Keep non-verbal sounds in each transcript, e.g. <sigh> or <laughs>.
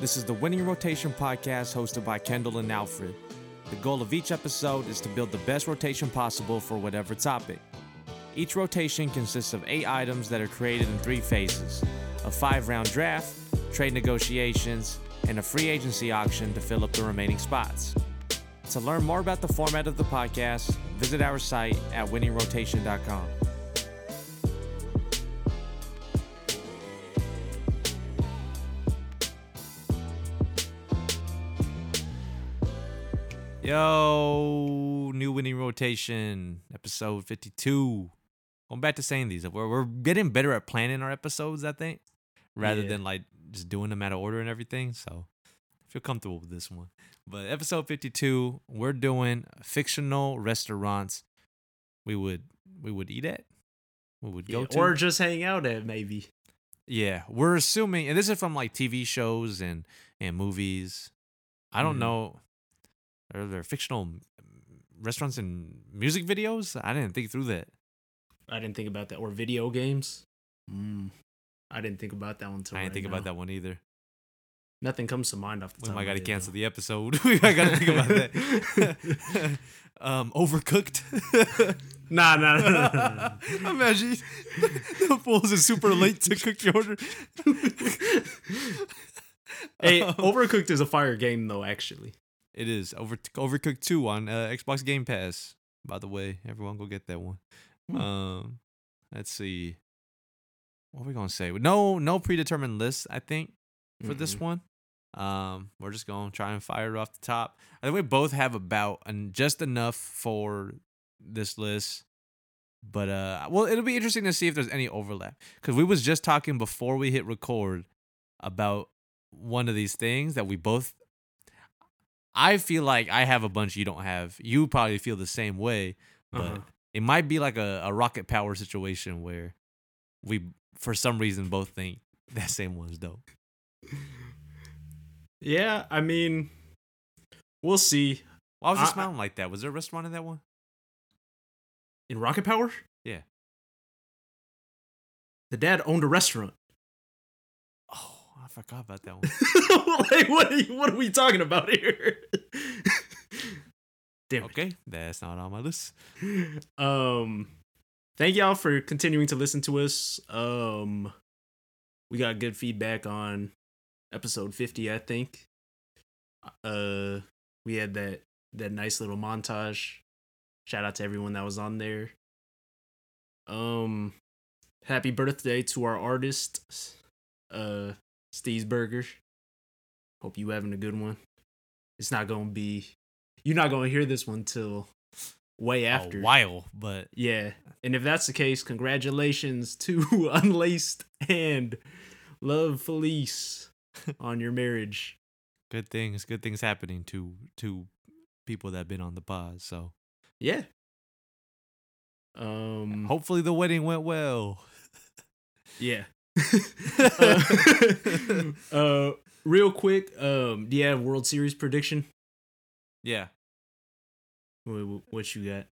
This is the Winning Rotation podcast hosted by Kendall and Alfred. The goal of each episode is to build the best rotation possible for whatever topic. Each rotation consists of eight items that are created in three phases a five round draft, trade negotiations, and a free agency auction to fill up the remaining spots. To learn more about the format of the podcast, visit our site at winningrotation.com. Yo, new winning rotation, episode 52. Going back to saying these, we're, we're getting better at planning our episodes, I think, rather Yeah. than like just doing them out of order and everything. So I feel comfortable with this one. But episode 52, we're doing fictional restaurants we would we would eat at. We would go Yeah, to. or just hang out at maybe. Yeah, we're assuming, and this is from like TV shows and and movies. I don't Mhm. know. Are there fictional restaurants and music videos? I didn't think through that. I didn't think about that. Or video games. Mm, I didn't think about that one. Till I didn't right think now. about that one either. Nothing comes to mind off the We top. might of got to my head, cancel though. the episode. <laughs> we might got to think about that. <laughs> um, overcooked. <laughs> Nah, nah, nah, nah, nah, nah. Imagine the fools is super late to cook your order. hey, Um, Overcooked is a fire game though. Actually, It is over Overcooked 2 on uh, Xbox Game Pass. By the way, everyone go get that one. Hmm. Um, let's see. What are we gonna say? No, no predetermined list. I think for this Mhm. one. Um, we're just gonna try and fire it off the top. I think we both have about and just enough for this list. But uh, well, it'll be interesting to see if there's any overlap because we was just talking before we hit record about one of these things that we both. I feel like I have a bunch you don't have. You probably feel the same way, but Uh-huh. it might be like a, a rocket power situation where we, for some reason, both think <laughs> that same one's dope. yeah. I mean, we'll see. Why was it I- I- smiling like that? Was there a restaurant in that one? In Rocket Power, Yeah. the dad owned a restaurant. I forgot about that one. <laughs> like, what? Are you, what are we talking about here? Damn. it. okay, that's not on my list. um thank y'all for continuing to listen to us um we got good feedback on episode 50 i think uh we had that that nice little montage shout out to everyone that was on there um happy birthday to our artist uh steve's burger hope you having a good one it's not gonna be you're not gonna hear this one till way after A while, but yeah. And if that's the case, congratulations to <laughs> Unlaced and Love Felice <laughs> on your marriage. good things, good things happening to to people that have been on the pod. So Yeah. Um hopefully the wedding went well. <laughs> yeah. <laughs> uh, uh real quick, um do you have World Series prediction? Yeah, What, what you got?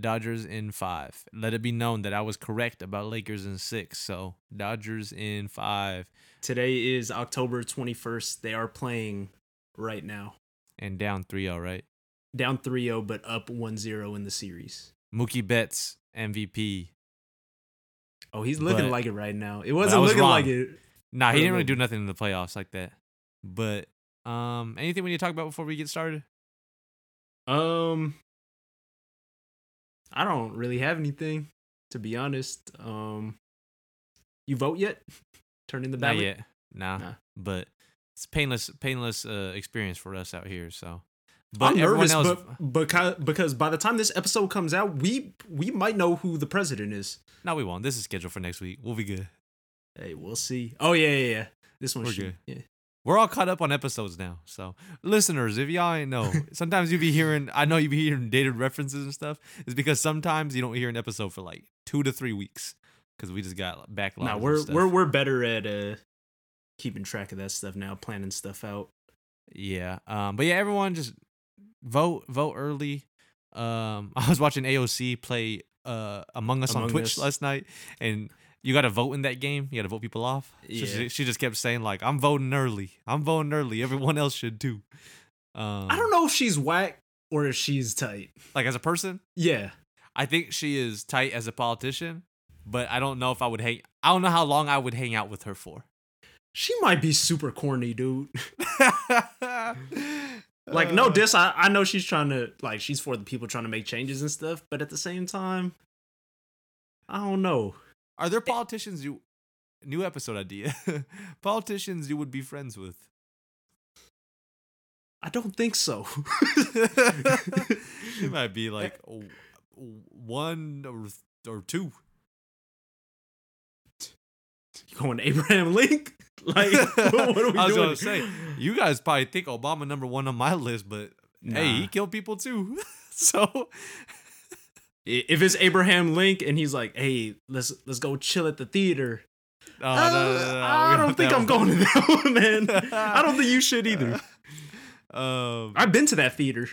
Dodgers in five. Let it be known that I was correct about Lakers in six. So Dodgers in five Today is October 21st. They are playing right now. and down 3-0, right? Down 3-0 but up 1-0 in the series. Mookie Betts MVP. Oh, he's looking But- like it right now. It wasn't was looking wrong. like it. Nah, he didn't really do nothing in the playoffs like that. But um, anything we need to talk about before we get started? Um, I don't really have anything to be honest. Um, you vote yet? <laughs> Turn in the Not ballot. yet. Nah. Nah. But it's painless, painless uh, experience for us out here. So, but I'm nervous, else, but because because by the time this episode comes out, we we might know who the president is. no, we won't. This is scheduled for next week. We'll be good. Hey, we'll see. Oh yeah, yeah, yeah. This one We're good. Yeah. We're all caught up on episodes now. So, listeners, if y'all ain't know, <laughs> sometimes you be hearing, I know you be hearing dated references and stuff. It's because sometimes you don't hear an episode for like two to three weeks because we just got backlogs. Nah, we're we're we're better at uh keeping track of that stuff now, planning stuff out. Yeah. Um, but yeah, everyone just vote, vote early. Um, <laughs> I was watching AOC play uh Among Us on Twitch Us. last night, and you got to vote in that game. You got to vote people off. So Yeah. she, she just kept saying like, "I'm voting early. I'm voting early. Everyone else should too." Um, I don't know if she's whack or if she's tight. Like as a person, Yeah. I think she is tight as a politician, but I don't know if I would hang. I don't know how long I would hang out with her for. She might be super corny, dude. <laughs> Like, no Uh, diss. I, I know she's trying to, like, she's for the people trying to make changes and stuff, but at the same time, I don't know. Are there politicians you? New episode idea. <laughs> politicians you would be friends with. I don't think so. <laughs> it <laughs> might be like one or or two. You going to Abraham Link? <laughs> Like, <laughs> <laughs> what, are we I was doing? gonna say you guys probably think Obama number one on my list, but hey, he killed people too. so if it's Abraham Link and he's like, "Hey, let's let's go chill at the theater," uh, Uh, no, no, no, I don't think I'm going to that one, man. I don't think you should either. Um, I've been to that theater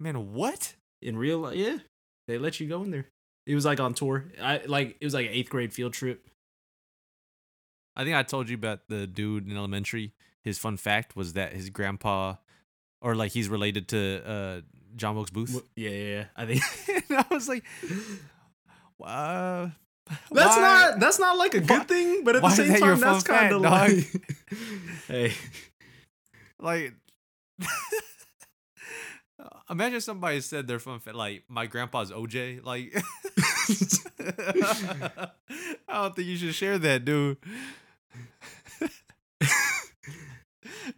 man, what? in real life. Yeah, they let you go in there. It was like on tour. I like it was like an eighth grade field trip. I think I told you about the dude in elementary. His fun fact was that his grandpa, or like he's related to uh, John Wilkes Booth. Yeah, yeah, yeah. I think <laughs> I was like, uh, that's why- not that's not like a good why- thing, but at why the same that time, that's kind of like, <laughs> hey, like. <laughs> Imagine somebody said their fun fact, like my grandpa's OJ. Like, I don't think you should share that, dude.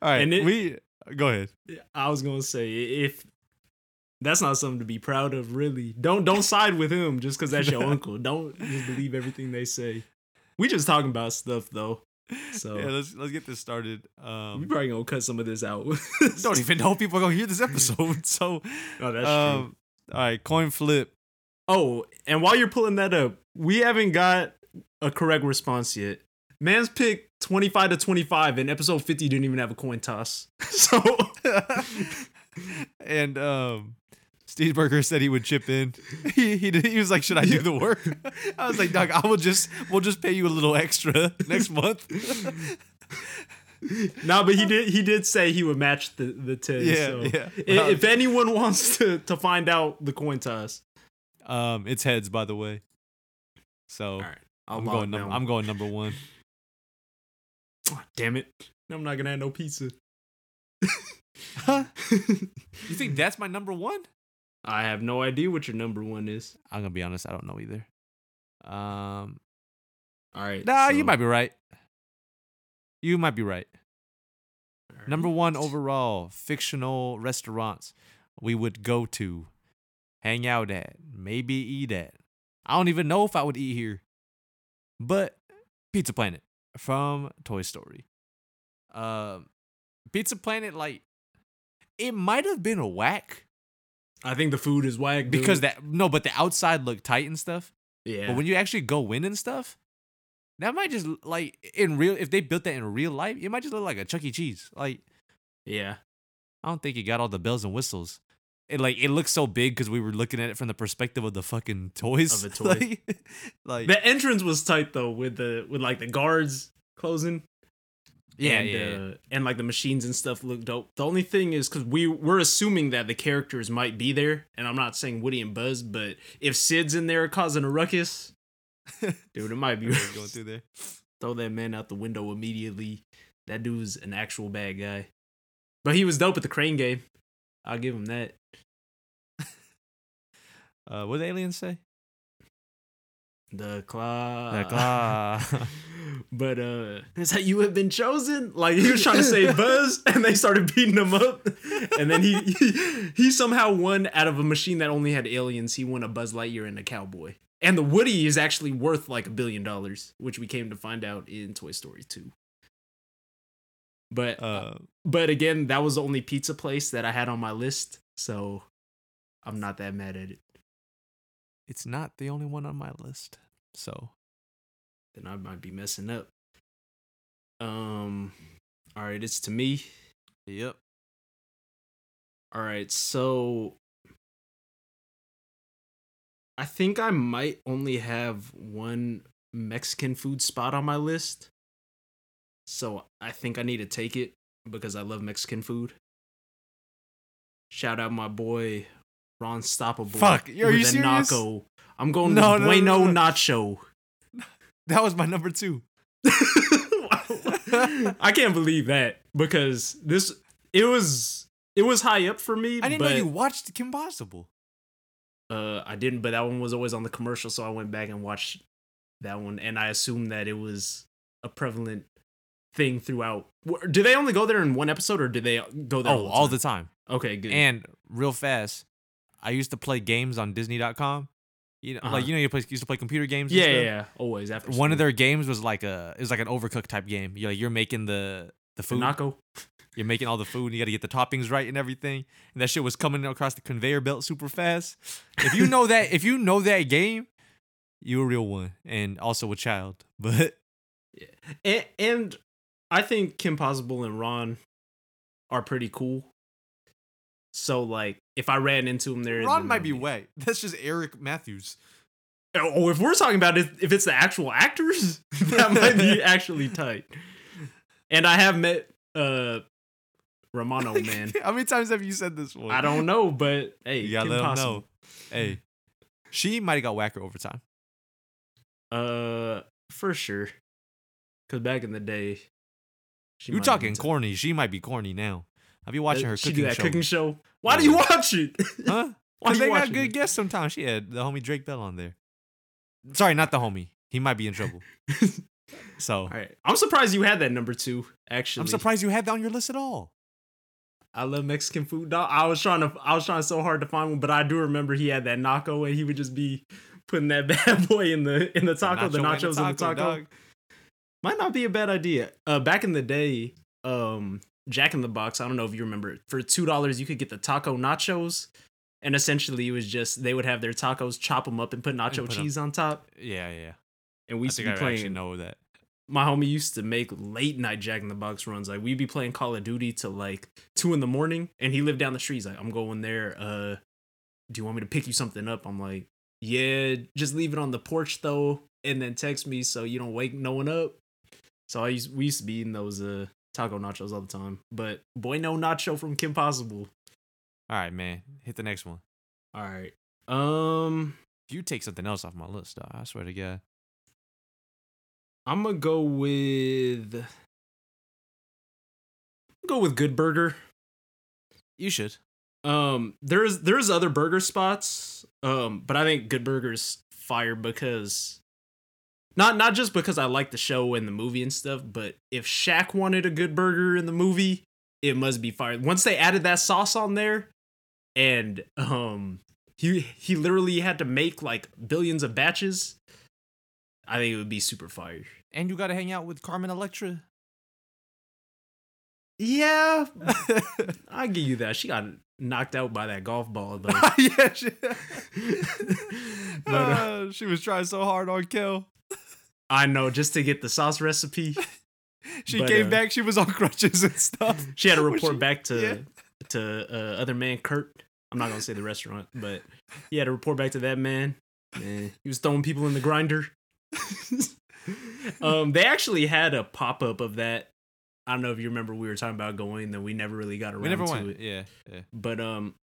All right, And it- we go ahead. I was gonna say if that's not something to be proud of, really. Don't don't side with him just because that's your <laughs> uncle. Don't just believe everything they say. We just talking about stuff though, so Yeah, let's let's get this started. Um, we probably gonna cut some of this out. <laughs> don't even know people are gonna hear this episode. So, <laughs> Oh, that's true. um, all right, coin flip. Oh, and while you're pulling that up, we haven't got a correct response yet. Man's pick 25 to 25, and episode 50 didn't even have a coin toss. <laughs> So, <laughs> and um, Steve Burger said he would chip in. He he, did, he was like, "Should I do the work?" <laughs> I was like, "Doug, I will just we'll just pay you a little extra next month." no, but he did he did say he would match the, the 10. Yeah, so. yeah. I- If anyone wants to, to find out the coin toss, um, it's heads, by the way. So all right. I'll I'm going. Num- I'm going number one. Oh, damn it. I'm not going to have no pizza. <laughs> You think that's my number one? I have no idea what your number one is. I'm gonna be honest. I don't know either. Um, All right. nah, you might be right. You might be right. all right. Number one overall, fictional restaurants we would go to, hang out at, maybe eat at. I don't even know if I would eat here, but Pizza Planet from Toy Story. Um, Pizza Planet, like, it might have been a whack I think the food is whack. dude. because that no, but the outside looked tight and stuff. Yeah. But when you actually go in and stuff, that might just like in real. If they built that in real life, it might just look like a Chuck E. Cheese. Like yeah. I don't think it got all the bells and whistles. It like it looks so big because we were looking at it from the perspective of the fucking toys. Of a <laughs> toy. like, like The entrance was tight though, with the with like the guards closing. yeah, and, yeah, uh, and like the machines and stuff look dope. The only thing is because we we're assuming that the characters might be there, and I'm not saying Woody and Buzz, but if Sid's in there causing a ruckus, <laughs> dude, it might be going through there. throw that man out the window immediately. That dude's an actual bad guy, but he was dope at the crane game. I'll give him that. Uh, what did aliens say? The claw. Like, ah. <laughs> But uh it's that you have been chosen. Like he was trying to save <laughs> Buzz, and they started beating him up. And then he, he he somehow won out of a machine that only had aliens. He won a Buzz Lightyear and a cowboy. And the Woody is actually worth like a billion dollars, which we came to find out in Toy Story 2. But uh, but again, that was the only pizza place that I had on my list, so I'm not that mad at it. It's not the only one on my list. So then I might be messing up. Um, all right, it's to me. yep. All right, so I think I might only have one Mexican food spot on my list. So I think I need to take it because I love Mexican food. Shout out my boy Ron Stoppable. Fuck, are you serious? Naco. I'm going No, with no, no, Bueno no, no. Nacho. <laughs> That was my number two. <laughs> I can't believe that because this it was it was high up for me. I didn't but, know you watched Kim Possible. Uh, I didn't, but that one was always on the commercial, so I went back and watched that one, and I assumed that it was a prevalent thing throughout. Do they only go there in one episode, or do they go there? Oh, all the time. Okay, good. And real fast, I used to play games on Disney.com. You know, Uh-huh. like you know, you play, used to play computer games. yeah, yeah, yeah, always after One of their games was like a it was like an overcooked type game. You're like you're making the the food. Naco. You're making all the food. And you got to get the toppings right and everything. And that shit was coming across the conveyor belt super fast. If you know that, if you know that game, you're a real one, and also a child. <laughs> But and, and I think Kim Possible and Ron are pretty cool. So like, if I ran into him there, Ron might be I'd. That's just Eric Matthews. Oh, if we're talking about it, if it's the actual actors, <laughs> that might be <laughs> actually tight. And I have met uh Romano, <laughs> man. How many times have you said this one? I don't know, but hey, You gotta let Possible. know. Hey, she might have got whacker over time. Uh, for sure. Cause back in the day, she You might have talking been t- corny? She might be corny now. I've been watching Uh, her she cooking do that show. cooking show. Why do you watch it? Huh? <laughs> Why they got good it? guests sometimes. She had the homie Drake Bell on there. Sorry, not the homie. He might be in trouble. <laughs> So All right, I'm surprised you had that number two. Actually, I'm surprised you had that on your list at all. I love Mexican food. Dog. I was trying to, I was trying so hard to find one, but I do remember he had that naco, and he would just be putting that <laughs> bad boy in the in the taco, the Nacho and nachos in the taco. dog. Might not be a bad idea. Uh, back in the day, um, Jack in the Box. I don't know if you remember. For two dollars, you could get the taco nachos, and essentially it was just they would have their tacos, chop them up, and put nacho put 'em- cheese on top. Yeah, yeah. And we I used to be I playing. know that. My homie used to make late night Jack in the Box runs. Like we'd be playing Call of Duty till like two in the morning, and he lived down the street. He's like, "I'm going there. Uh, do you want me to pick you something up?" I'm like, "Yeah, just leave it on the porch though, and then text me so you don't wake no one up." So I used we used to be in those uh taco nachos all the time. But boy, no nacho from Kim Possible. All right, man. Hit the next one. All right. Um, If you take something else off my list, I swear to God. I'm gonna go with go with Good Burger. You should. Um, there's there's other burger spots. Um, but I think Good Burger's fire because not not just because I like the show and the movie and stuff, but if Shaq wanted a good burger in the movie, it must be fire. Once they added that sauce on there, and um, he he literally had to make like billions of batches. I think it would be super fire. And you got to hang out with Carmen Electra. Yeah, <laughs> I give you that. She got knocked out by that golf ball though. <laughs> yeah, she, <laughs> But, uh, Uh, she was trying so hard on Kel. I know, just to get the sauce recipe. <laughs> She But, came uh, back. She was on crutches and stuff. <laughs> She had to report she? back to Yeah. to uh, other man Kurt. I'm not gonna say the restaurant, but he had to report back to that man. Man, he was throwing people in the grinder. <laughs> um, they actually had a pop up of that. I don't know if you remember we were talking about going, then we never really got around We never to went. it. Yeah, yeah. But um,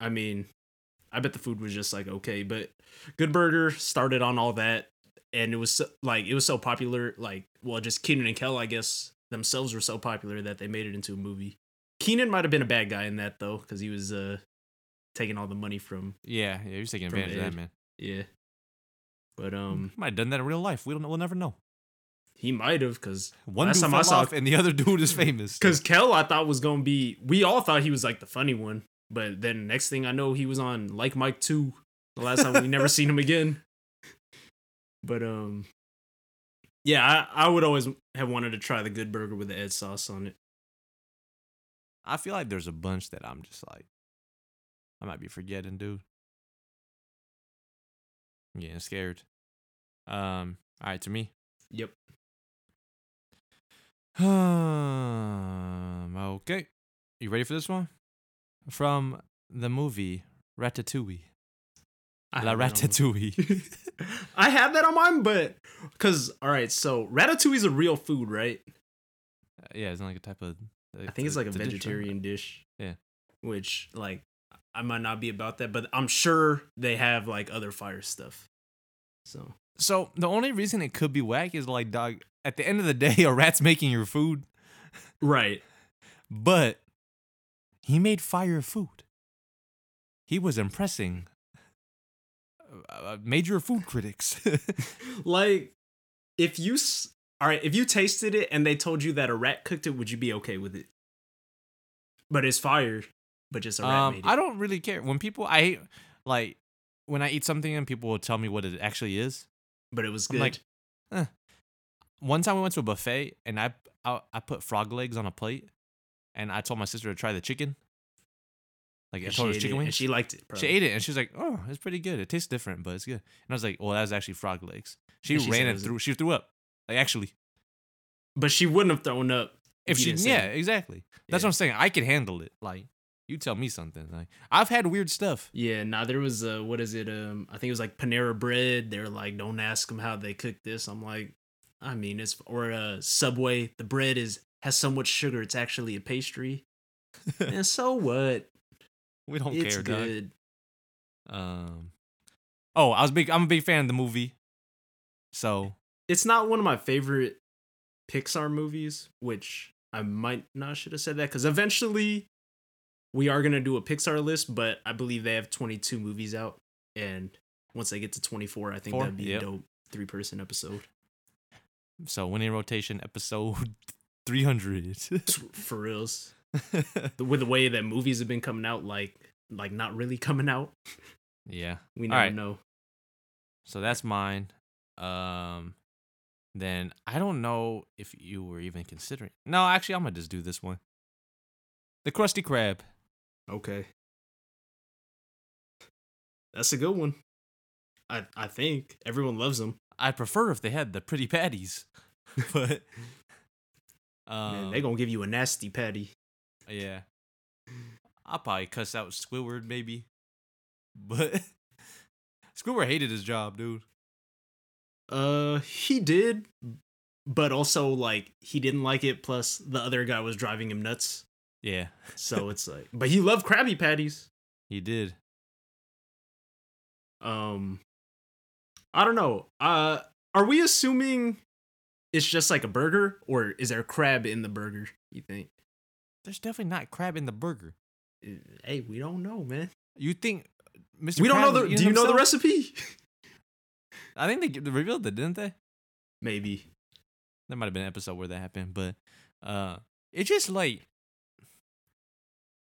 I mean, I bet the food was just like okay. But Good Burger started on all that, and it was so, like it was so popular. Like, well, just Kenan and Kel, I guess themselves were so popular that they made it into a movie. Kenan might have been a bad guy in that though, because he was uh taking all the money from Yeah, yeah. He was taking advantage of that, man. yeah. But um, Might have done that in real life. We don't. We'll never know. he might have because One Last time I saw- off, and the other <laughs> dude is famous. <laughs> because Kel I thought was gonna be. We all thought he was like the funny one, but then next thing I know, he was on Like Mike two. The last time we never seen him again. But um, yeah, I, I would always have wanted to try the good burger with the Ed sauce on it. I feel like there's a bunch that I'm just like, I might be forgetting, dude. I'm getting scared. Um. All right, to me. Yep. Um. <sighs> Okay. You ready for this one? From the movie Ratatouille. I La have that on- Ratatouille. <laughs> I had that on mine, but because all right, so ratatouille is a real food, right? Uh, yeah, it's like a type of. I think it's like a dish, right? vegetarian dish. Yeah. Which like I might not be about that, but I'm sure they have like other fire stuff. So So the only reason it could be whack is like, dog. At the end of the day, <laughs> a rat's making your food, right. but he made fire food. He was impressing uh, major food critics. <laughs> like if you s- all right, if you tasted it and they told you that a rat cooked it, would you be okay with it? But it's fire, but just a rat um, made it. I don't really care when people. I like when I eat something and people will tell me what it actually is. but it was I'm good. like, eh. One time we went to a buffet and I, I I put frog legs on a plate, and I told my sister to try the chicken. Like I told her chicken and wings. she liked it. She ate it and she was like, "Oh, it's pretty good. It tastes different, but it's good." And I was like, "Well, that was actually frog legs." She she ran it through. She threw up. Like actually, but she wouldn't have thrown up if you she, didn't yeah, it. exactly. That's Yeah. what I'm saying. I can handle it. Like you tell me something. Like I've had weird stuff. Yeah, nah, there was uh what is it? Um I think it was like Panera bread. They're like, don't ask them how they cook this. I'm like, I mean, it's or uh Subway, the bread is has so much sugar it's actually a pastry. <laughs> and so what? We don't it's care, good. Um. Oh, I was big. I'm a big fan of the movie. So It's not one of my favorite Pixar movies, which I might not should have said that because eventually we are gonna do a Pixar list, but I believe they have 22 movies out, and once they get to 24, I think Four? that'd be Yep. a dope three person episode. so winning rotation episode <laughs> 300. For reals. <laughs> with the way that movies have been coming out, like like not really coming out. yeah. <laughs> We never right. know. So that's mine. Um. Then I don't know if you were even considering. No, actually, I'm gonna just do this one. The Krusty Krab. Okay. That's a good one. I I think everyone loves them. I'd prefer if they had the pretty patties, <laughs> but Man, um, they gonna give you a nasty patty. Yeah. I'll probably cuss out Squidward maybe, but <laughs> Squidward hated his job, dude. Uh, he did, but also like he didn't like it. Plus, the other guy was driving him nuts. Yeah, So <laughs> it's like, but he loved Krabby Patties. he did. Um, I don't know. Uh, are we assuming it's just like a burger, or is there crab in the burger? You think? There's definitely not crab in the burger. Uh, Hey, we don't know, man. You think Mr. We don't know the. Do you know the recipe? <laughs> I think they revealed it, didn't they? Maybe. There might have been an episode where that happened, but uh, it's just like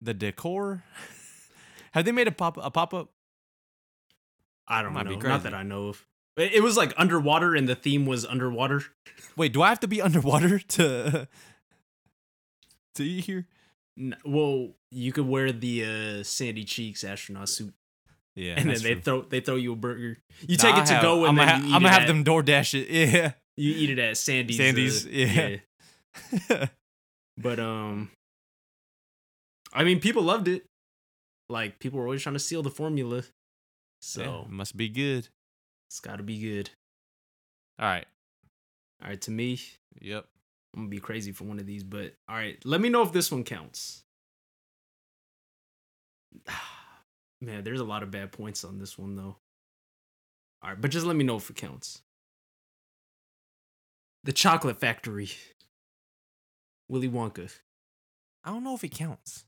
the decor. <laughs> have they made a pop a pop up? I don't know. Not that I know of. It was like underwater, and the theme was underwater. Wait, do I have to be <laughs> underwater to to eat here? N- Well, you could wear the uh, sandy cheeks astronaut suit, Yeah, and then they true. throw they throw you a burger. You Nah, take it to have- go, and I'm then gonna, you ha- I'm gonna have at, them DoorDash it. <laughs> Yeah. You eat it at Sandy's. Sandy's, uh, yeah. But um, I mean, people loved it. Like people were always trying to steal the formula, so Yeah, must be good. it's got to be good. All right. All right, to me, Yep. I'm gonna be crazy for one of these, but all right, let me know if this one counts. <sighs> Man, there's a lot of bad points on this one though. All right, but just let me know if it counts. The Chocolate Factory. Willy Wonka. I don't know if it counts,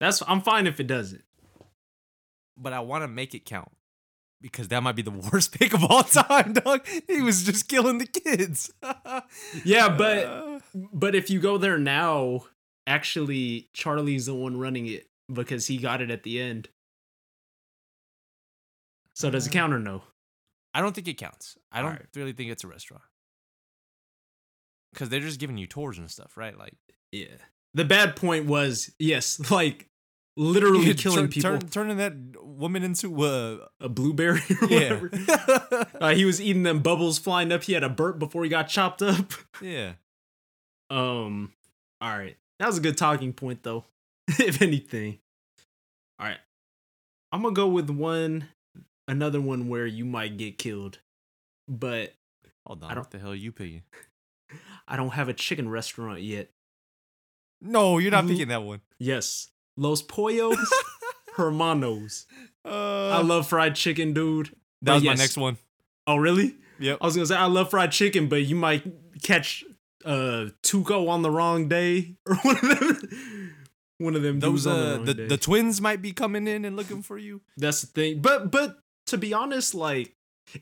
That's I'm fine if it doesn't. but I want to make it count because that might be the <laughs> worst pick of all time, dog. He was just killing the kids. <laughs> Yeah, but Uh, but if you go there now, actually Charlie's the one running it because he got it at the end. So does it Uh, count or no? I don't think it counts. I don't Alright. really think it's a restaurant because they're just giving you tours and stuff, right? Like Yeah. The bad point was yes, <laughs> like literally killing turn- people. turn- turning that woman into uh, a blueberry <laughs> or yeah, whatever. <laughs> Uh, he was eating them bubbles flying up. He had a burp before he got chopped up. <laughs> yeah. Um. All right, that was a good talking point, though. if anything. All right, I'm gonna go with one another one where you might get killed, but Hold on. I don't- what the hell are you picking? I don't have a chicken restaurant yet. No, you're not Lu- picking that one. Yes, Los Pollos Hermanos. Uh, I love fried chicken, dude. that was my next one. Oh, really? Yep. I was gonna say I love fried chicken, but you might catch uh Tuco on the wrong day or <laughs> one of them. One of them. Those the, uh the, day. the twins might be coming in and looking for you. That's the thing. But but to be honest, like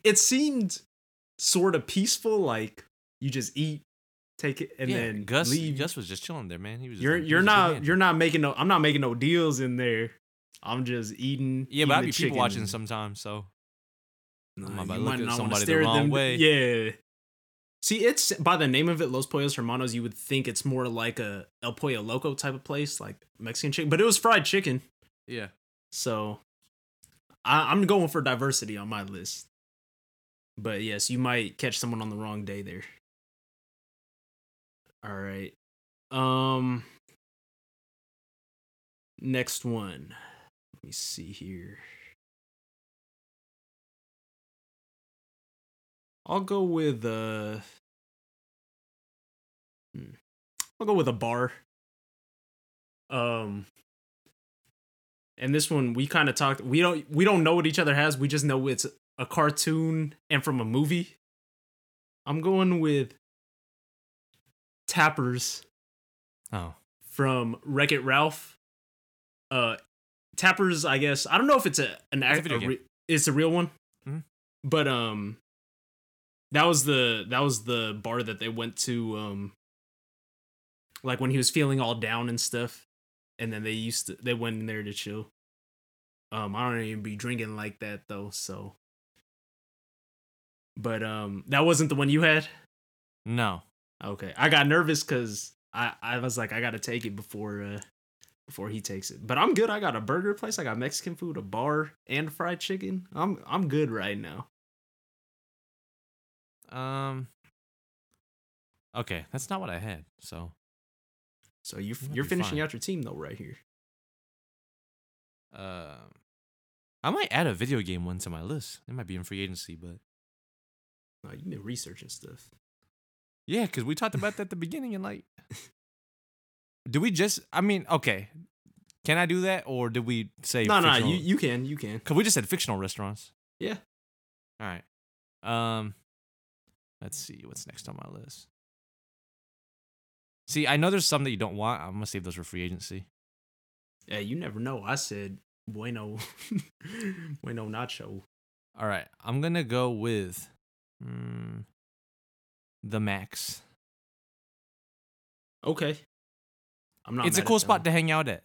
it seemed sort of peaceful. Like you just eat, take it, and yeah, then Gus leave. Gus was just chilling there, man. He was. just you're like- you're was not you're not making no. I'm not making no deals in there. I'm just eating. Yeah, but eating I'd the be people watching sometimes. So Nah, I'm about to look at somebody the wrong them. way. Yeah. See, it's by the name of it, Los Pollos Hermanos. You would think it's more like a El Pollo Loco type of place, like Mexican chicken, but it was fried chicken. yeah. So I, I'm going for diversity on my list. But yes, you might catch someone on the wrong day there. All right. Um next one. Let me see here. I'll go with uh hmm. I'll go with a bar. Um and this one we kind of talked we don't we don't know what each other has we just know it's a cartoon and from a movie i'm going with tappers Oh. from wreck it ralph. Uh tappers i guess i don't know if it's a an It's a a re- it's a real one. Mhm. but um that was the that was the bar that they went to um like when he was feeling all down and stuff. And then they used to they went in there to chill. Um i don't even be drinking like that though so. But um that wasn't the one you had? No. Okay i got nervous because i i was like i gotta take it before uh before he takes it but i'm good i got a burger place i got mexican food a bar and fried chicken i'm i'm good right now Um. Okay, that's not what I had. So so you you're finishing fine. out your team though right here Um, I might add a video game one to my list. It might be in free agency, but no, you've been researching stuff yeah, because we talked about that at the beginning and like, <laughs> do we just? I mean, okay, can I do that or did we say no no you you can you can Cause we just said fictional restaurants. Yeah. All right. Um, let's see what's next on my list. See, I know there's some that you don't want. I'm gonna save those for free agency. Yeah, you never know. I said bueno, <laughs> bueno nacho. All right, I'm gonna go with mm, the Max. Okay, I'm not. it's a cool spot to hang out at.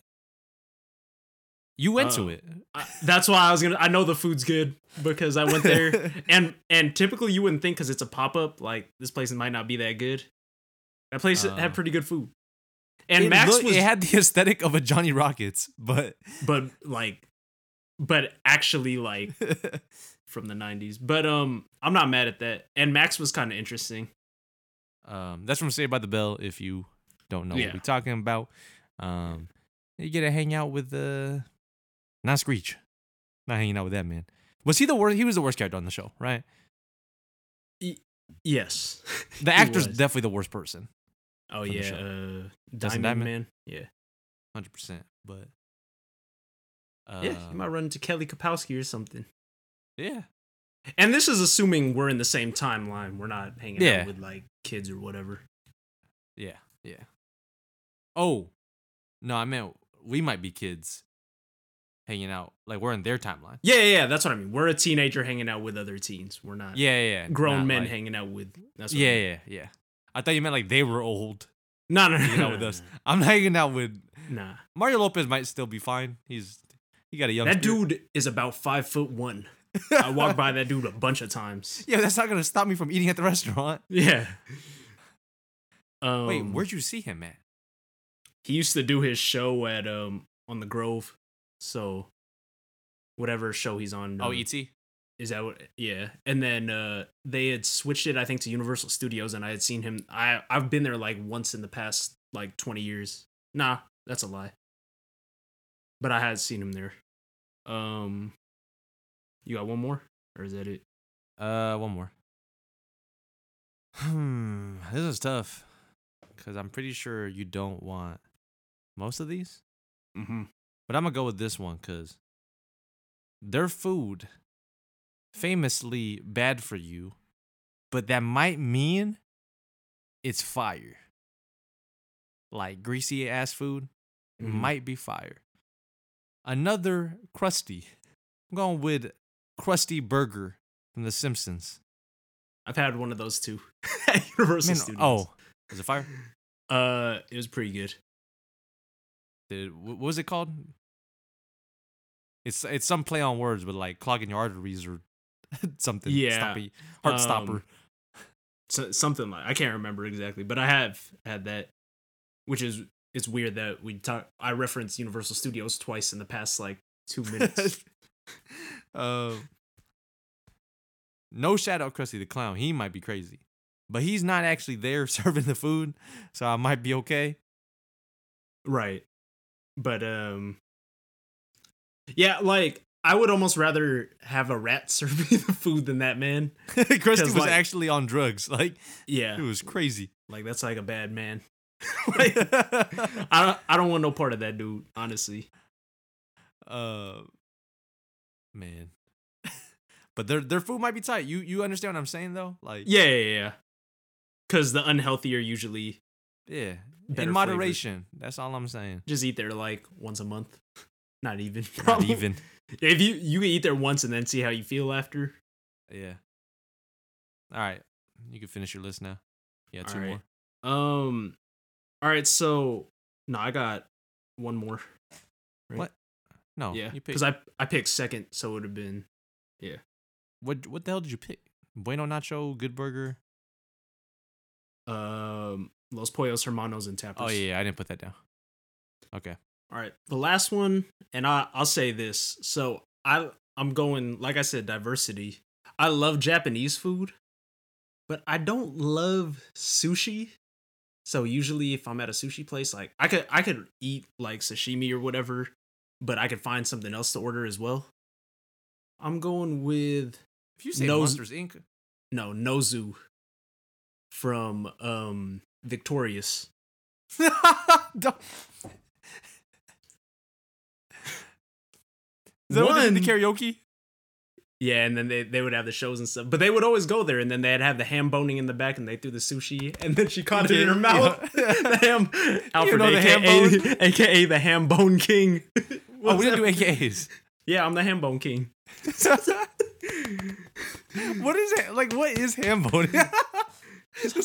You went to Uh, it. I- that's why I was gonna. I know the food's good because I went there, <laughs> and and typically you wouldn't think because it's a pop up like this place might not be that good. That place Uh. had pretty good food, and Max looked- was, it had the <laughs> aesthetic of a Johnny Rockets, but <laughs> but like, but actually like from the '90s. But um, I'm not mad at that. And Max was kind of interesting. Um, that's from Saved by the Bell. If you don't know Yeah. what we're talking about, um, you get to hang out with uh, not Screech, not hanging out with that man. Was he the worst? He was the worst character on the show, right? Yes, <laughs> The actor's definitely the worst person, Oh yeah, uh, Diamond, Diamond? Man. Yeah, hundred percent. But uh, yeah. You might run into Kelly Kapowski or something. yeah, And this is assuming we're in the same timeline. We're not hanging Yeah. out with like kids or whatever. yeah, yeah. Oh, no, I meant we might be kids hanging out. Like we're in their timeline. Yeah, yeah, yeah, that's what I mean. We're a teenager hanging out with other teens. We're not Yeah, yeah, yeah. grown Not men like- hanging out with. That's what Yeah, I mean. yeah, yeah. I thought you meant like they were old No, no, no, hanging no, out with no, us. I'm hanging out with Nah, Mario Lopez. Might still be fine. He's he got a young. that spirit. dude is about five foot one. I walked by that dude a bunch of times. <laughs> Yeah, that's not gonna stop me from eating at the restaurant. Yeah. Um, Wait, where'd you see him at? he used to do his show at um on the Grove, so whatever show he's on. Oh, um, ET. Is that what? Yeah. And then uh, they had switched it, I think, to Universal Studios, and I had seen him. I I've been there like once in the past like twenty years. Nah, that's a lie. But I had seen him there. Um. You got one more, or is that it? Uh, one more. Hmm, this is tough because I'm pretty sure you don't want most of these, Mm-hmm. but I'm gonna go with this one because their food famously bad for you, but that might mean it's fire. Like greasy ass food Mhm. might be fire. Another crusty. I'm going with Krusty Burger from The Simpsons. I've had one of those too <laughs> at Universal Man, Studios. oh, is it fire? <laughs> uh, it was pretty good. Did, what was it called? It's it's some play on words, but like clogging your arteries or <laughs> something. Yeah, stoppy, heart stopper. um, So, something like I can't remember exactly, but I have had that, which is it's weird that we talk. I referenced Universal Studios twice in the past like two minutes. Uh, <laughs> no shout out Krusty the Clown. He might be crazy, but he's not actually there <laughs> serving the food, so I might be okay. right, but um, yeah, like I would almost rather have a rat <laughs> serve me the food than that man. Krusty was like- actually on drugs. Like Yeah, it was crazy. like that's like a bad man. like, I don't, I don't want no part of that dude. Honestly, uh, man. <laughs> but their their food might be tight. You you understand what I'm saying though? Like yeah, yeah, yeah. Because the unhealthy are usually yeah, in moderation. That's all I'm saying. just eat there like once a month. <laughs> Not even. Not <laughs> even. If you you can eat there once and then see how you feel after. Yeah. All right, you can finish your list now. Yeah, two right. more. Um. All right. So no, I got one more. Right? What? No, yeah, you picked. because I I picked second, so it would have been Yeah. what what the hell did you pick? Bueno Nacho, Good Burger. um Los Pollos Hermanos and Tapper's. Oh yeah, yeah, I didn't put that down. Okay. All right, the last one, and I I'll say this. So I I'm going like I said, diversity. I love Japanese food, but I don't love sushi. So usually, if I'm at a sushi place, like I could I could eat like sashimi or whatever, but I could find something else to order as well. I'm going with If you say No- Monsters Inc., no Nozu from um Victorious. <laughs> Is that what they did the karaoke? Yeah, and then they, they would have the shows and stuff. But they would always go there, and then they'd have the ham boning in the back, and they threw the sushi, and then she caught it in her Yeah. mouth. <laughs> the ham, Alfred, know the ham bone? <laughs> AKA the ham bone king. Oh, we didn't do? AKAs. Yeah, I'm the ham bone king. <laughs> what is it? Like, what is ham bone? <laughs> I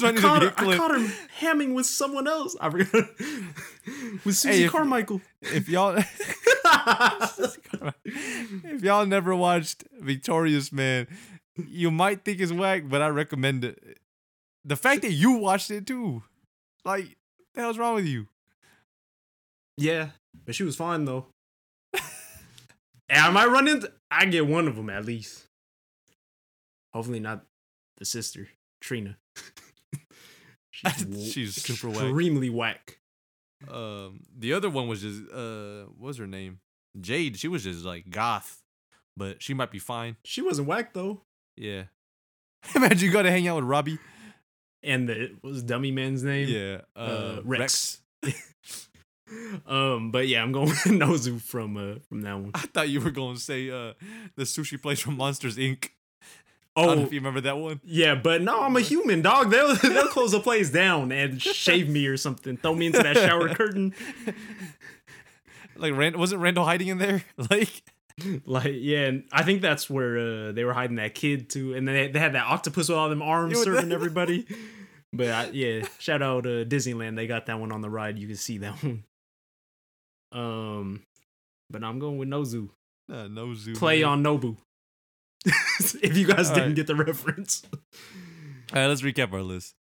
might need to caught, her, I caught her hamming with someone else. I forgot. <laughs> with Susie Hey, if- Carmichael. If y'all, if y'all never watched Victorious Man, you might think it's whack, but I recommend it. The fact that you watched it too, like, the hell's wrong with you? yeah, but she was fine though. I might run into. I get one of them at least. Hopefully not the sister Trina. <laughs> <laughs> w- She's super whack. extremely whack. Um, the other one was just uh, what was her name? Jade. She was just like goth, but she might be fine. She wasn't whack though. Yeah. <laughs> Imagine you got to hang out with Robbie. And the what was Dummy Man's name? Yeah. Uh, Uh, Rex. Rex. Um, but yeah, I'm going <laughs> with Nozu from uh from that one. I thought you were going to say uh the sushi place from Monsters Inc. I don't know Oh if you remember that one. yeah, but no, I'm a human dog. They'll <laughs> they'll close the place down and shave me or something. Throw me into that shower <laughs> curtain. Like, Rand- wasn't Randall hiding in there? Like, Like yeah, and I think that's where uh, they were hiding that kid too, and they they had that octopus with all them arms serving everybody. But I, yeah, shout out to Disneyland. They got that one on the ride. You can see that one. Um, but I'm going with Nozu. uh, no zoo. Play man. on Nobu. <laughs> if you guys All didn't right. get the reference. All right, let's recap our list.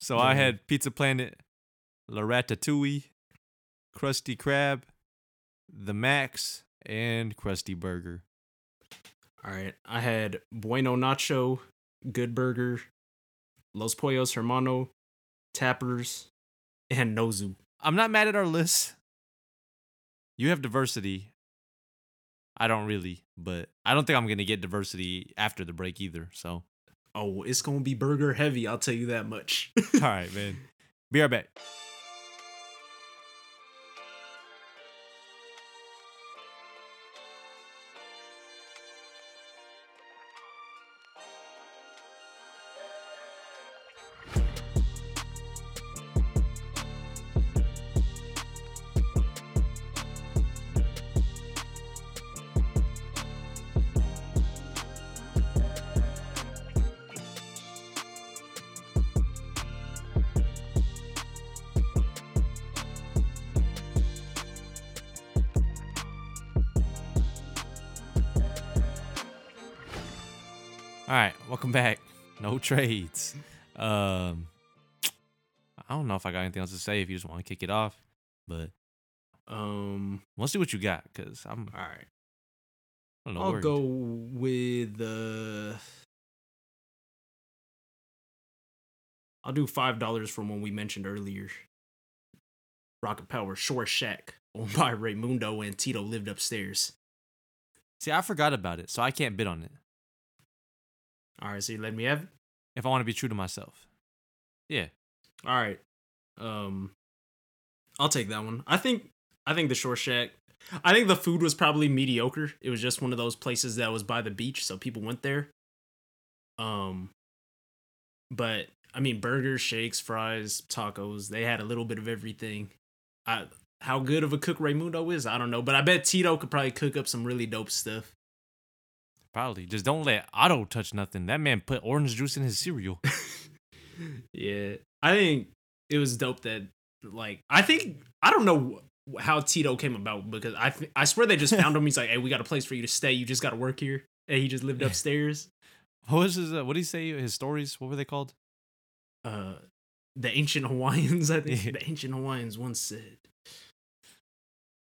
So Go I had Pizza Planet, La Ratatouille, Krusty Krab, The Max, and Krusty Burger. All right, I had Bueno Nacho, Good Burger, Los Pollos Hermano, Tapper's, and Nozu. I'm not mad at our list. You have diversity. I don't really, but I don't think I'm gonna get diversity after the break either. So, Oh, it's gonna be burger heavy. I'll tell you that much. all right, man. Be right back. All right, welcome back. No trades. Um, I don't know if I got anything else to say. If you just want to kick it off, but um, let's see what you got because I'm. all right. I don't know. I'll go with the. I'll do five dollars from one we mentioned earlier. Rocket Power Shore Shack, owned by Raymundo and Tito lived upstairs. See, I forgot about it, so I can't bid on it. All right, so you let me have it. If I want to be true to myself, yeah. All right, um, I'll take that one. I think I think the Shore Shack. I think the food was probably mediocre. It was just one of those places that was by the beach, so people went there. Um, but I mean, burgers, shakes, fries, tacos. They had a little bit of everything. I how good of a cook Raymundo is, I don't know, but I bet Tito could probably cook up some really dope stuff. Probably. Just don't let Otto touch nothing. That man put orange juice in his cereal. <laughs> yeah, I think it was dope that like I think I don't know how Tito came about because I th- I swear they just found him. He's like, hey, we got a place for you to stay. You just got to work here. And he just lived upstairs. <laughs> What was his? Uh, what did he say? His stories? What were they called? Uh, the ancient Hawaiians, I think Yeah. <laughs> the ancient Hawaiians once said,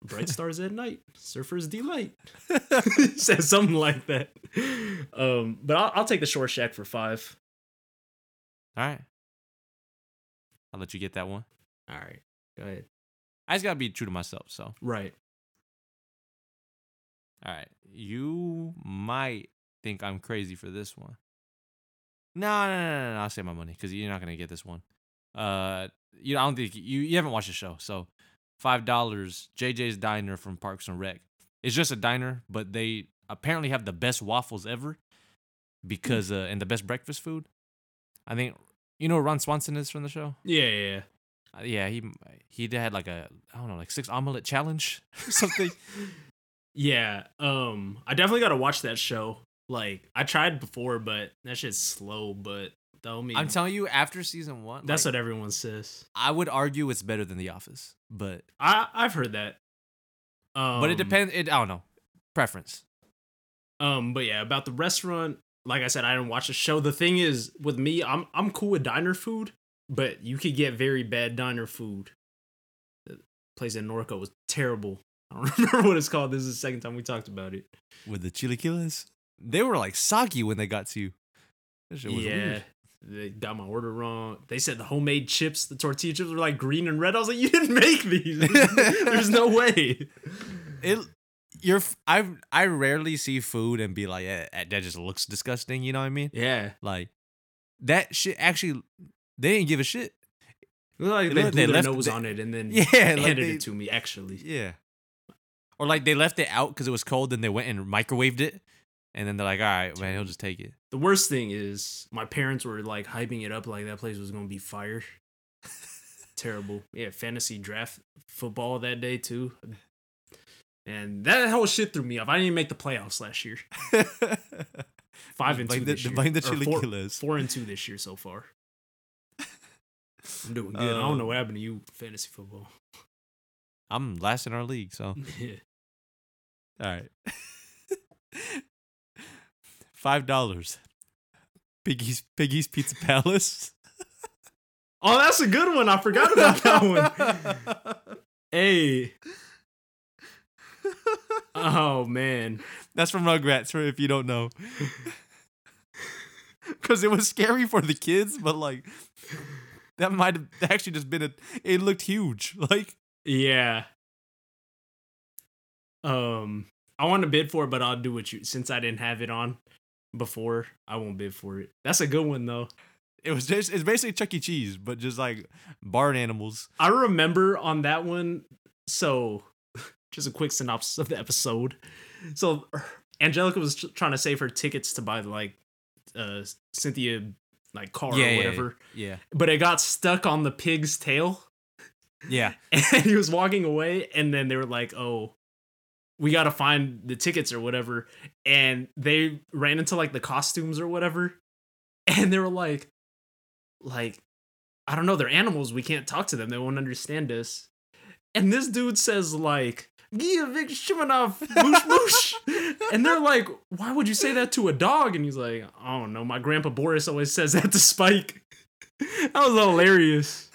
"Bright <laughs> stars at night, surfers delight." <laughs> <laughs> Says something like that. Um, but I'll, I'll take the shore shack for five. All right. I'll let you get that one. All right, go ahead. I just gotta be true to myself. So, Right. all right. You might think I'm crazy for this one. No, no, no, no. no. I'll save my money because you're not gonna get this one. Uh, you. know, I don't think you. You haven't watched the show, so five dollars. JJ's Diner from Parks and Rec. It's just a diner, but they apparently have the best waffles ever because uh, and the best breakfast food. I think you know Ron Swanson is from the show. Yeah, yeah, yeah. Uh, yeah, he he had like a I don't know like six omelet challenge <laughs> or something. <laughs> Yeah, um, I definitely gotta watch that show. Like, I tried before, but that shit's slow. But the homie, I'm telling you, after season one, that's like, what everyone says. I would argue it's better than The Office, but I I've heard that. Um, but it depends. It I don't know preference. Um, but yeah, about the restaurant, like I said, I didn't watch the show. The thing is, with me, I'm I'm cool with diner food, but you could get very bad diner food. The place in Norco was terrible. <laughs> I don't remember what it's called. This is the second time we talked about it. With the chilaquiles, they were like soggy when they got to you. That shit was yeah. weird. They got my order wrong. They said the homemade chips, the tortilla chips were like green and red. I was like, you didn't make these. <laughs> There's no way. It you're I rarely see food and be like eh, eh, that just looks disgusting. You know what I mean? Yeah. Like that shit actually they didn't give a shit. Like they looked- blew they their nose they- on it and then <laughs> Yeah, like handed they- it to me, actually. Yeah. Or like they left it out because it was cold and they went and microwaved it. And then they're like, all right, man, he'll just take it. The worst thing is my parents were like hyping it up like that place was gonna be fire. <laughs> Terrible. Yeah, fantasy draft football that day too. And that whole shit threw me off. I didn't even make the playoffs last year. <laughs> Five and two the- this year. blame the Or four, chilaquiles. four and two this year so far. <laughs> I'm doing good. I Um, don't know what happened to you, fantasy football. I'm last in our league, so Yeah. all right. Five dollars. Piggy's Piggy's Pizza Palace. <laughs> Oh, that's a good one. I forgot about that one. <laughs> Hey. Oh man. That's from Rugrats, for if you don't know. <laughs> Because it was scary for the kids, but like that might have actually just been a. It looked huge. Like Yeah. Um, I I want to bid for it, but I'll do what you since I didn't have it on before. I won't bid for it. That's a good one though. It was just it's basically Chuck E. Cheese, but just like barn animals. I remember on that one. So, <laughs> just a quick synopsis of the episode. So, Angelica was trying to save her tickets to buy like uh Cynthia like car or whatever, Yeah. but it got stuck on the pig's tail. Yeah. <laughs> and he was walking away and then they were like oh we gotta find the tickets or whatever and they ran into like the costumes or whatever <laughs> and they were like like i don't know they're animals we can't talk to them they won't understand us and this dude says like Gia Vic Shimonov, moosh moosh. <laughs> and they're like, why would you say that to a dog? And he's like, I don't know. My grandpa Boris always says that to Spike. <laughs> that was hilarious.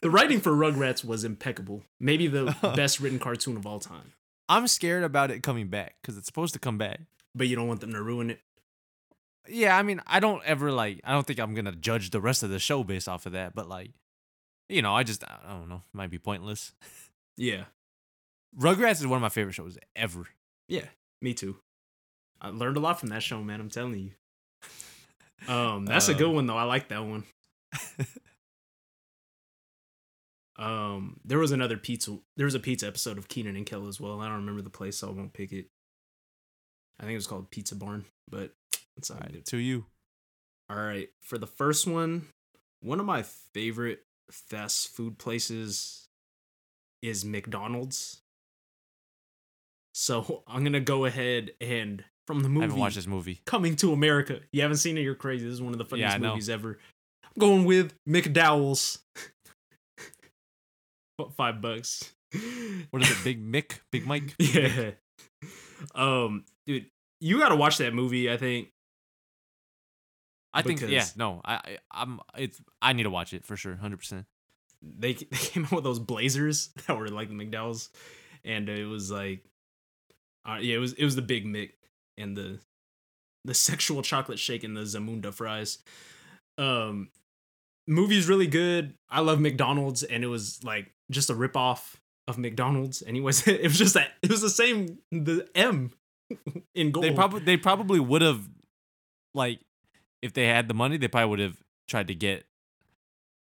The writing for Rugrats was impeccable. Maybe the <laughs> best written cartoon of all time. I'm scared about it coming back because it's supposed to come back. But you don't want them to ruin it. Yeah, I mean, I don't ever like. I don't think I'm gonna judge the rest of the show based off of that. But like, you know, I just I don't know. Might be pointless. Yeah. Rugrats is one of my favorite shows ever. Yeah. Me too. I learned a lot from that show, man. I'm telling you. <laughs> Um, that's a good Um, one though. I like that one. <laughs> um, there was another pizza. There was a pizza episode of Kenan and Kel as well. I don't remember the place, so I won't pick it. I think it was called Pizza Barn, but it's all right. to you. All right. For the first one, one of my favorite fast food places is McDonald's. So <laughs> I'm gonna go ahead and from the movie. I haven't watched this movie. Coming to America. You haven't seen it, you're crazy. This is one of the funniest Yeah, movies ever. I'm going with McDowell's. <laughs> Five bucks. <laughs> What is it? Big Mick? Big Mike? yeah. Um, dude, you gotta watch that movie. I think. I think. Yeah. No. I. I I'm. It's. I need to watch it for sure. Hundred percent. they <laughs> they came out with those blazers <laughs> that were like the McDowell's, and it was like, uh, yeah, it was it was the Big Mick and the the sexual chocolate shake and the Zamunda fries. Um, movie's really good. I love McDonald's, and it was like just a rip off of McDonald's. Anyways, <laughs> it was just that it was the same the M <laughs> in gold. They probably. They probably would have, like, if they had the money, they probably would have tried to get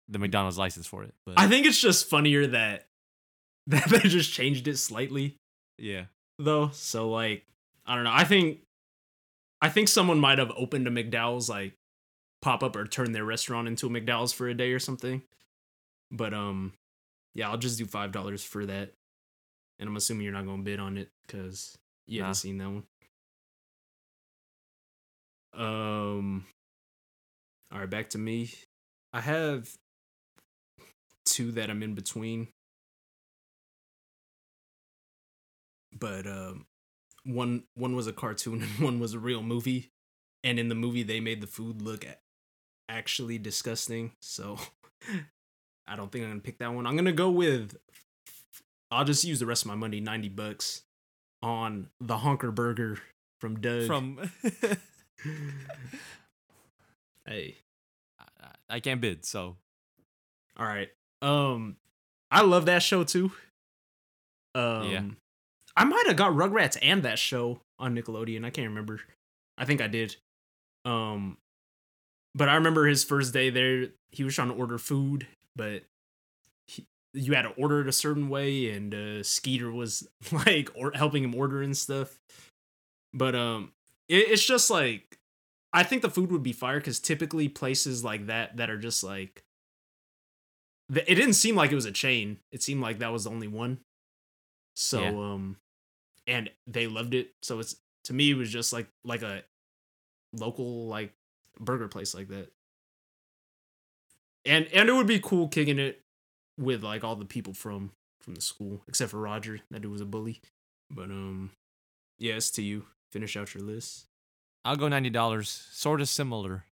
the McDonald's license for it. But I think it's just funnier that <laughs> that they just changed it slightly. yeah. though. So like, I don't know. I think, I think someone might have opened a McDowell's like pop up or turn their restaurant into a McDowell's for a day or something. But um, yeah, I'll just do five dollars for that, and I'm assuming you're not gonna bid on it because you Nah. haven't seen that one. Um. All right, back to me. I have two that I'm in between. But um one one was a cartoon <laughs> and one was a real movie. And in the movie they made the food look actually disgusting. So <laughs> I don't think I'm to pick that one. I'm to go with I'll just use the rest of my money, 90 bucks on the Honker Burger from Doug. From. <laughs> hey, I- I can't bid. So. All right. Um, I love that show too. Um, Yeah. I might have got Rugrats and that show on Nickelodeon. I can't remember. I think I did. Um, but I remember his first day there. He was trying to order food, but he, you had to order it a certain way, and uh, Skeeter was <laughs> like or helping him order and stuff. But um, it, it's just like I think the food would be fire because typically places like that that are just like it didn't seem like it was a chain. It seemed like that was the only one. So Yeah. um and they loved it. So it's to me it was just like like a local like burger place like that. And and it would be cool kicking it with like all the people from from the school except for Roger. That dude was a bully. But um yeah, it's to you. Finish out your list. I'll go ninety dollars. Sort of similar,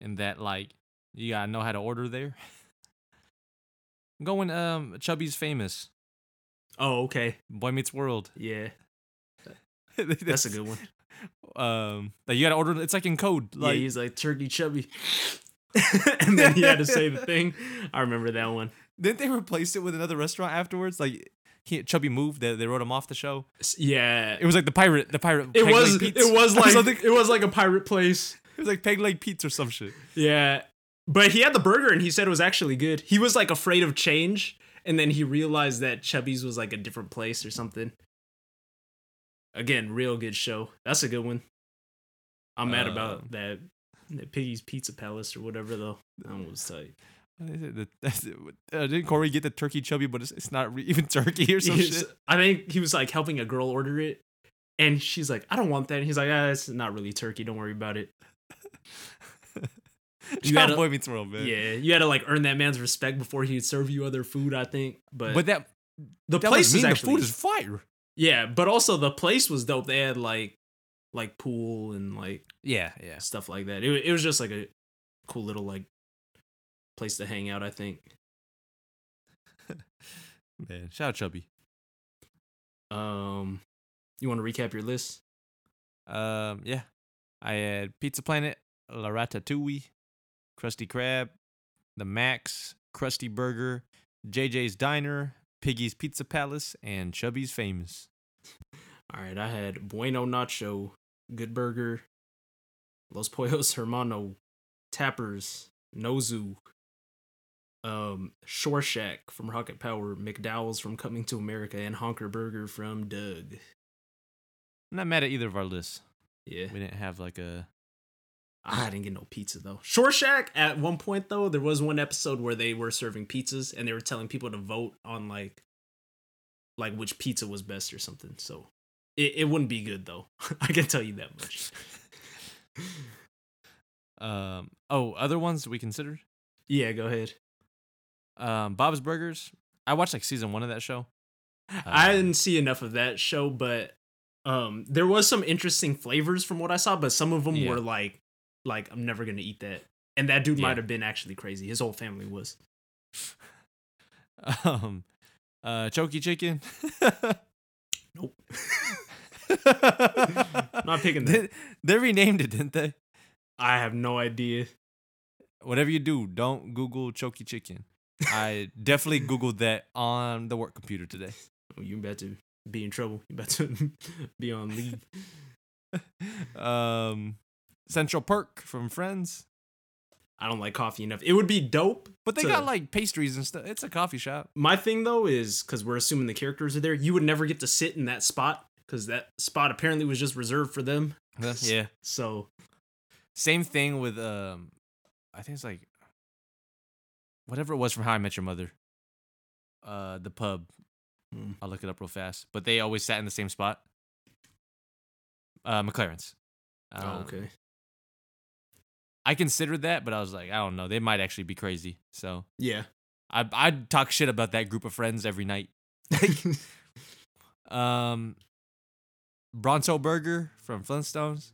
in that like you gotta know how to order there. <laughs> I'm going um Chubby's famous Oh, okay. Boy Meets World. Yeah. <laughs> That's a good one. Um, like you gotta order. It's like in code. yeah, Like he's like turkey chubby. <laughs> and then he had to say the <laughs> thing. I remember that one. didn't they replace it with another restaurant afterwards? Like he, Chubby moved. They, they wrote him off the show. Yeah, It was like the pirate. The pirate. it was. It was <laughs> like it was like a pirate place. it was like Peg Leg Pete's or some shit. Yeah, but he had the burger and he said it was actually good. He was like afraid of change, and then he realized that Chubby's was like a different place or something. Again, real good show. That's a good one. I'm mad Um, about that. Piggy's Pizza Palace or whatever though. That one was tight. What is it? The- <laughs> Uh, didn't Corey get the turkey chubby, but it's, it's not re- even <laughs> turkey or some He's- shit? I think he was like helping a girl order it, and she's like, "I don't want that." And he's like, "Ah, it's not really turkey. Don't worry about it." <laughs> You Child gotta- Boy Meets World, man. Yeah, you had to like earn that man's respect before he'd serve you other food. I think, but But that, the that place is actually the food is fire. yeah, but also the place was dope. They had like like pool and like Yeah, yeah. stuff like that. It, it was just like a cool little like place to hang out. I think. <laughs> Man, shout out Chubby. Um, you want to recap your list? Um, yeah. I had Pizza Planet, La Ratatouille, Krusty Krab, The Max, Krusty Burger, JJ's Diner, Piggy's Pizza Palace, and Chubby's Famous. All right, I had Bueno Nacho, Good Burger, Los Pollos <laughs> Hermano, Tapper's, Nozu, um, Shore Shack from Rocket Power, McDowell's from Coming to America, and Honker Burger from Doug. I'm not mad at either of our lists. Yeah, We didn't have like a. I didn't get no pizza though. Shore Shack at one point though, there was one episode where they were serving pizzas and they were telling people to vote on like, like which pizza was best or something. So it, it wouldn't be good though. <laughs> I can tell you that much. <laughs> Um, oh, other ones we considered? yeah, go ahead. Um, Bob's Burgers. I watched like season one of that show. I Um, didn't see enough of that show, but um, there was some interesting flavors from what I saw, but some of them Yeah. were like, like I'm never gonna eat that. And that dude Yeah. might have been actually crazy. His whole family was. <laughs> Um, uh, Chokey Chicken. Nope. <laughs> Not picking that. They, they renamed it, didn't they? I have no idea. Whatever you do, don't Google Chokey Chicken. I definitely <laughs> Googled that on the work computer today. Oh, you about to be in trouble. You're about to <laughs> be on leave. Um, Central Perk from Friends. I don't like coffee enough. It would be dope. But they to- got like pastries and stuff. It's a coffee shop. My thing though is because we're assuming the characters are there, you would never get to sit in that spot because that spot apparently was just reserved for them. <laughs> Yeah. So Same thing with um, I think it's like whatever it was from How I Met Your Mother. Uh, the pub. Hmm. I'll look it up real fast. But they always sat in the same spot. Uh, McLaren's. oh, Um, okay. I considered that, but I was like, I don't know. They might actually be crazy. So Yeah. I I'd talk shit about that group of friends every night. <laughs> Um, Bronto Burger from Flintstones.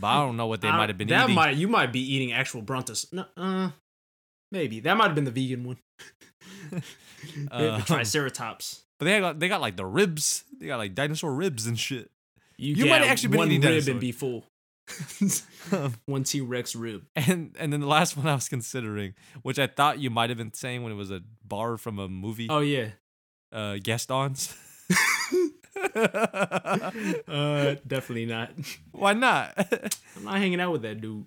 But I don't know what they might have been that eating. might you might be eating actual Brontos. No, uh, maybe that might have been the vegan one. <laughs> Uh, the Triceratops. But they got they got like the ribs. They got like dinosaur ribs and shit. You, You might have have actually been one eating rib dinosaur. and be full. One T Rex rib. And and then the last one I was considering, which I thought you might have been saying when it was a bar from a movie, Oh yeah. uh, Gaston's. <laughs> Uh, definitely not. <laughs> Why not? <laughs> I'm not hanging out with that dude.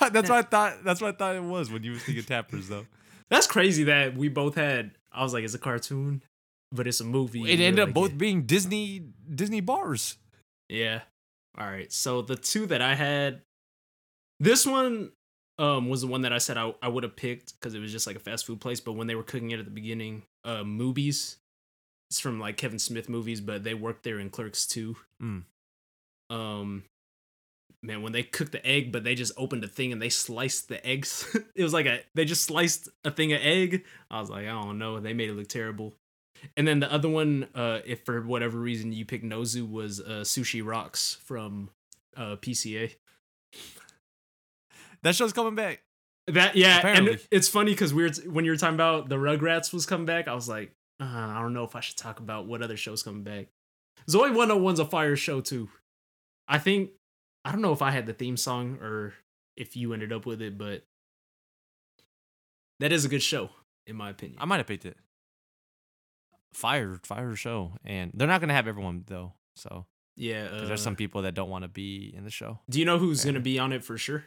that's what I thought. That's what I thought it was when you was thinking Tapper's, though. That's crazy that we both had. I was like, it's a cartoon, but it's a movie. It and ended up like, both being Disney Disney bars. Yeah. All right. So the two that I had, this one um was the one that I said I, I would have picked because it was just like a fast food place. But when they were cooking it at the beginning, uh, movies. It's from like Kevin Smith movies, but they worked there in Clerks II. Mm. Um, man, when they cooked the egg, but they just opened a thing and they sliced the eggs. <laughs> it was like a they just sliced a thing of egg. I was like, I don't know. They made it look terrible. And then the other one, uh, if for whatever reason you picked Nozu, was uh, Sushi Rox from uh, PCA. That show's coming back. That yeah, Apparently. and it's funny because we were t- when you were talking about the Rugrats was coming back. I was like, uh, I don't know if I should talk about what other shows coming back. Zoey 101's a fire show too. I think I don't know if I had the theme song or if you ended up with it, but that is a good show in my opinion. I might have picked it. Fire fire show, and they're not gonna have everyone though. So yeah, uh, there's some people that don't want to be in the show. Do you know who's Yeah. gonna be on it for sure?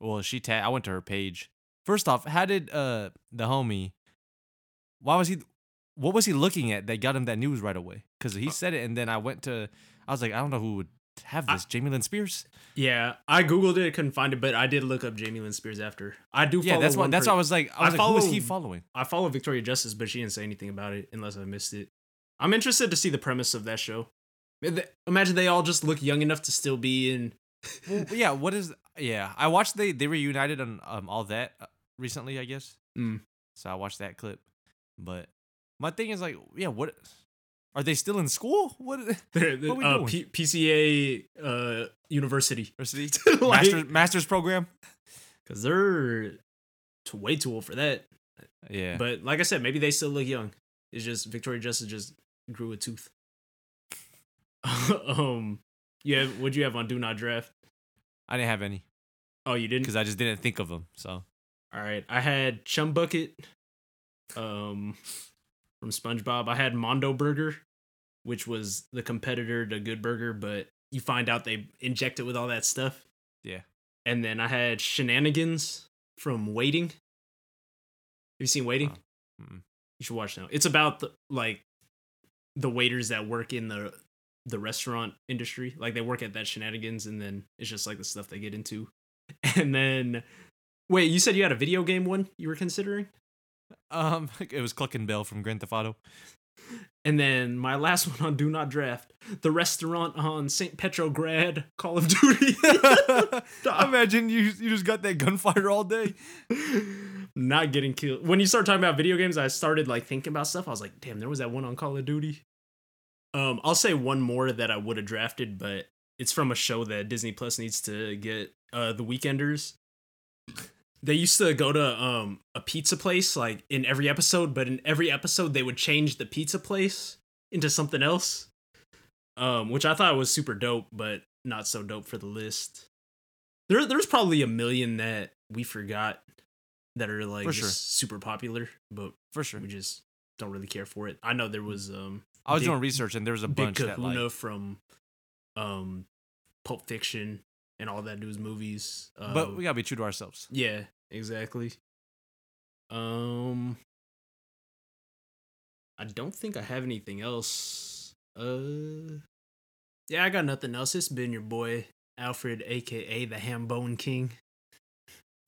Well, she ta- I went to her page. First off, how did uh the homie? Why was he? What was he looking at that got him that news right away? Because he Uh, said it, and then I went to. I was like, I don't know who would have I- this. Jamie Lynn Spears. Yeah, I googled it, couldn't find it, but I did look up Jamie Lynn Spears after. I do. Yeah, follow that's why. one That's per- why I was like, I I was like, who is he following? I follow Victoria Justice, but she didn't say anything about it unless I missed it. I'm interested to see the premise of that show. Imagine they all just look young enough to still be in. well, <laughs> yeah. What is? Yeah, I watched they they reunited on um all that uh, recently. I guess. Mm. So I watched that clip, but my thing is like, yeah, what? Are they still in school? What? <laughs> They're- they're, What we uh, doing? P- PCA uh, University University <laughs> Like- master's master's program. because they're too, way too old for that. Yeah, But like I said, maybe they still look young. It's just Victoria Justice just grew a tooth. <laughs> um, yeah. What'd you have on Do Not Draft? I didn't have any Oh, you didn't. because I just didn't think of them. So All right, I had Chum Bucket, um, from SpongeBob. I had Mondo Burger, which was the competitor to Good Burger, but you find out they inject it with all that stuff. Yeah. And then I had Shenanigans from Waiting. Have you seen Waiting? Oh, mm-mm. You should watch now. It's about the, like the waiters that work in the the restaurant industry. Like they work at that Shenanigans, and then it's just like the stuff they get into. <laughs> And then, wait, you said you had a video game one you were considering? Um, <laughs> it was Cluckin' Bell from Grand Theft Auto. And then my last one on Do Not Draft, the restaurant on St. Petrograd, Call of Duty. <laughs> <laughs> Imagine you you just got that gunfire all day. Not getting killed. When you start talking about video games, I started like thinking about stuff. I was like, damn, there was that one on Call of Duty. Um, I'll say one more that I would have drafted, but it's from a show that Disney Plus needs to get. Uh, The Weekenders. They used to go to um a pizza place like in every episode, but in every episode they would change the pizza place into something else. Um, which I thought was super dope, but not so dope for the list. There, there's probably a million that we forgot that are like sure. super popular, but For sure. we just don't really care for it. I know there was um I was Big- doing research and there was a Big bunch that Kahuna like. from um Pulp Fiction and all that news movies. Um, But we gotta be true to ourselves. yeah, exactly. Um, I don't think I have anything else. Uh, yeah, I got nothing else. It's been your boy Alfred, aka the Hambone King.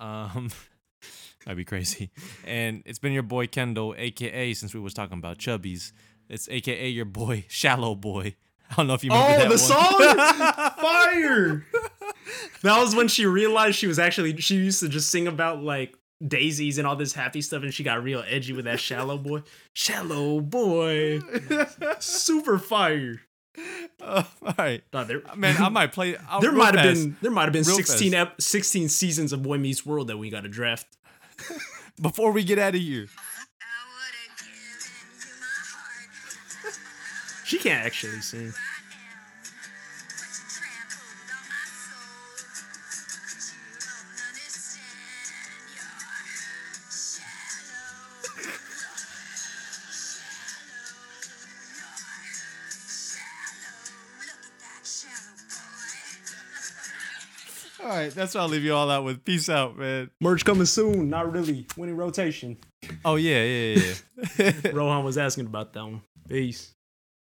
Um, <laughs> that'd be crazy. And it's been your boy Kendall, aka since we was talking about chubbies, it's aka your boy <laughs> Shallow Boy. I don't know if you remember Oh, that the one. song? <laughs> Fire! That was when she realized she was actually she used to just sing about like daisies and all this happy stuff, and she got real edgy with that shallow boy. Shallow boy, super fire. Uh, <laughs> all right, Nah, there, man. I might play. I'll, there might have been there might have been 16, ep- 16 seasons of Boy Meets World that we got to draft. <laughs> before we get out of here. She can't actually sing. Right, that's what I'll leave you all out with. Peace out, man. Merch coming soon. Not really. Winning rotation. Oh yeah, yeah, yeah. yeah. <laughs> Rohan was asking about that one. Peace.